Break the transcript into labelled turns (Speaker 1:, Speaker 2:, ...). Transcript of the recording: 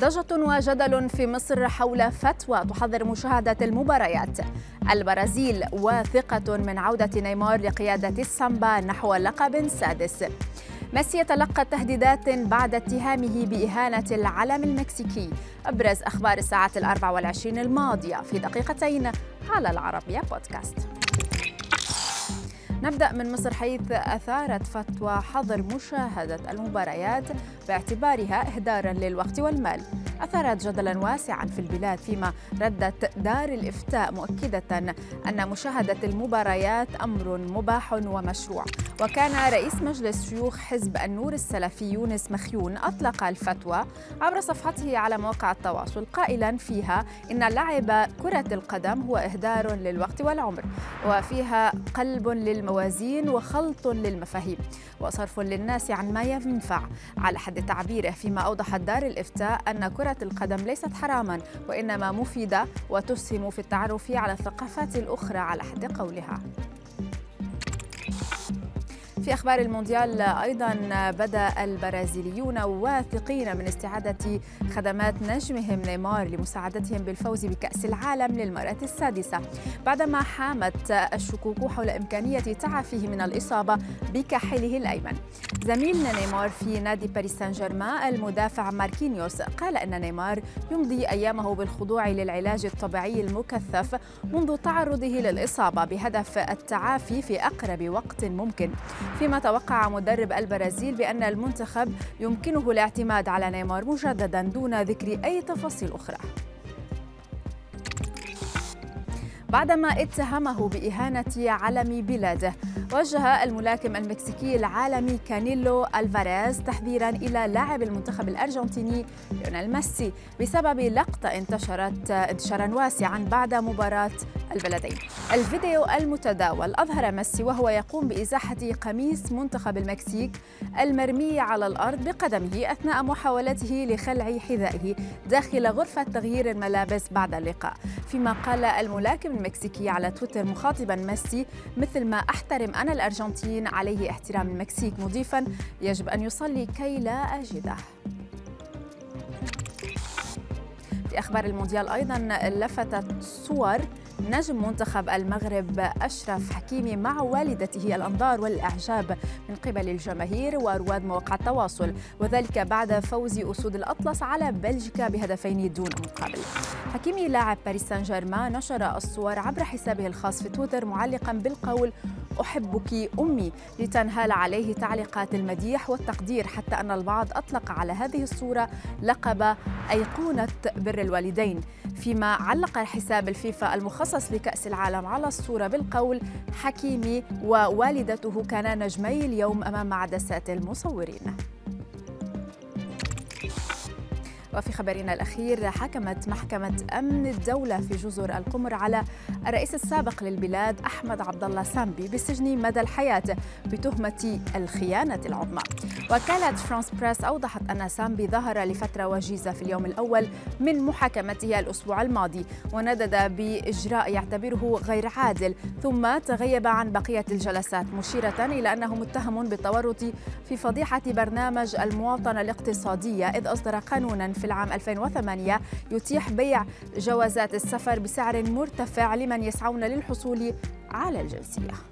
Speaker 1: ضجة وجدل في مصر حول فتوى تحظر مشاهدة المباريات. البرازيل واثقة من عودة نيمار لقيادة السامبا نحو لقب سادس. ميسي يتلقى تهديدات بعد اتهامه بإهانة العلم المكسيكي. أبرز أخبار الساعات الأربع والعشرين الماضية في دقيقتين على العربية بودكاست. نبدأ من مصر حيث أثارت فتوى حظر مشاهدة المباريات باعتبارها إهدارا للوقت والمال. أثارت جدلا واسعا في البلاد فيما ردت دار الإفتاء مؤكدة أن مشاهدة المباريات أمر مباح ومشروع. وكان رئيس مجلس شيوخ حزب النور السلفي يونس مخيون أطلق الفتوى عبر صفحته على مواقع التواصل قائلا فيها إن لعب كرة القدم هو إهدار للوقت والعمر وفيها قلب للموازين وخلط للمفاهيم وصرف للناس عن ما ينفع. على حد تعبيره فيما أوضحت دار الإفتاء أن كرة القدم ليست حراما وإنما مفيدة وتسهم في التعرف على الثقافات الأخرى على حد قولها. في أخبار المونديال أيضا بدأ البرازيليون واثقين من استعادة خدمات نجمهم نيمار لمساعدتهم بالفوز بكأس العالم للمرة السادسة. بعدما حامت الشكوك حول إمكانية تعافيه من الإصابة بكاحله الأيمن. زميلنا نيمار في نادي باريس سان جيرمان المدافع ماركينيوس قال أن نيمار يمضي أيامه بالخضوع للعلاج الطبيعي المكثف منذ تعرضه للإصابة بهدف التعافي في أقرب وقت ممكن. فيما توقع مدرب البرازيل بأن المنتخب يمكنه الاعتماد على نيمار مجددا دون ذكر أي تفاصيل أخرى. بعدما اتهمه بإهانة علم بلاده وجه الملاكم المكسيكي العالمي كانيلو ألفاريز تحذيرا إلى لاعب المنتخب الأرجنتيني ليونيل ميسي بسبب لقطة انتشرت انتشارا واسعا بعد مباراة البلدين. الفيديو المتداول أظهر ميسي وهو يقوم بإزاحة قميص منتخب المكسيك المرمي على الأرض بقدمه أثناء محاولته لخلع حذائه داخل غرفة تغيير الملابس بعد اللقاء. فيما قال الملاكم المكسيكي على تويتر مخاطبا ميسي مثل ما أحترم أنا الأرجنتين عليه احترام المكسيك مضيفا يجب أن يصلي كي لا أجده. في أخبار المونديال أيضا لفتت صور نجم منتخب المغرب أشرف حكيمي مع والدته الأنظار والإعجاب من قبل الجماهير ورواد مواقع التواصل. وذلك بعد فوز أسود الأطلس على بلجيكا بهدفين دون مقابل. حكيمي لاعب باريس سان جيرمان نشر الصور عبر حسابه الخاص في تويتر معلقا بالقول أحبك أمي لتنهال عليه تعليقات المديح والتقدير حتى أن البعض أطلق على هذه الصورة لقب أيقونة الوالدين فيما علق حساب الفيفا المخصص لكأس العالم على الصورة بالقول حكيمي ووالدته كانا نجمي اليوم أمام عدسات المصورين. وفي خبرنا الأخير حكمت محكمة أمن الدولة في جزر القمر على الرئيس السابق للبلاد أحمد عبد الله سامبي بالسجن مدى الحياة بتهمة الخيانة العظمى. وكالة فرانس بريس أوضحت أن سامبي ظهر لفترة وجيزة في اليوم الأول من محاكمته الأسبوع الماضي وندد بإجراء يعتبره غير عادل ثم تغيب عن بقية الجلسات مشيرة إلى أنه متهم بالتورط في فضيحة برنامج المواطنة الاقتصادية إذ أصدر قانونا في العام 2008 يتيح بيع جوازات السفر بسعر مرتفع لمن يسعون للحصول على الجنسية.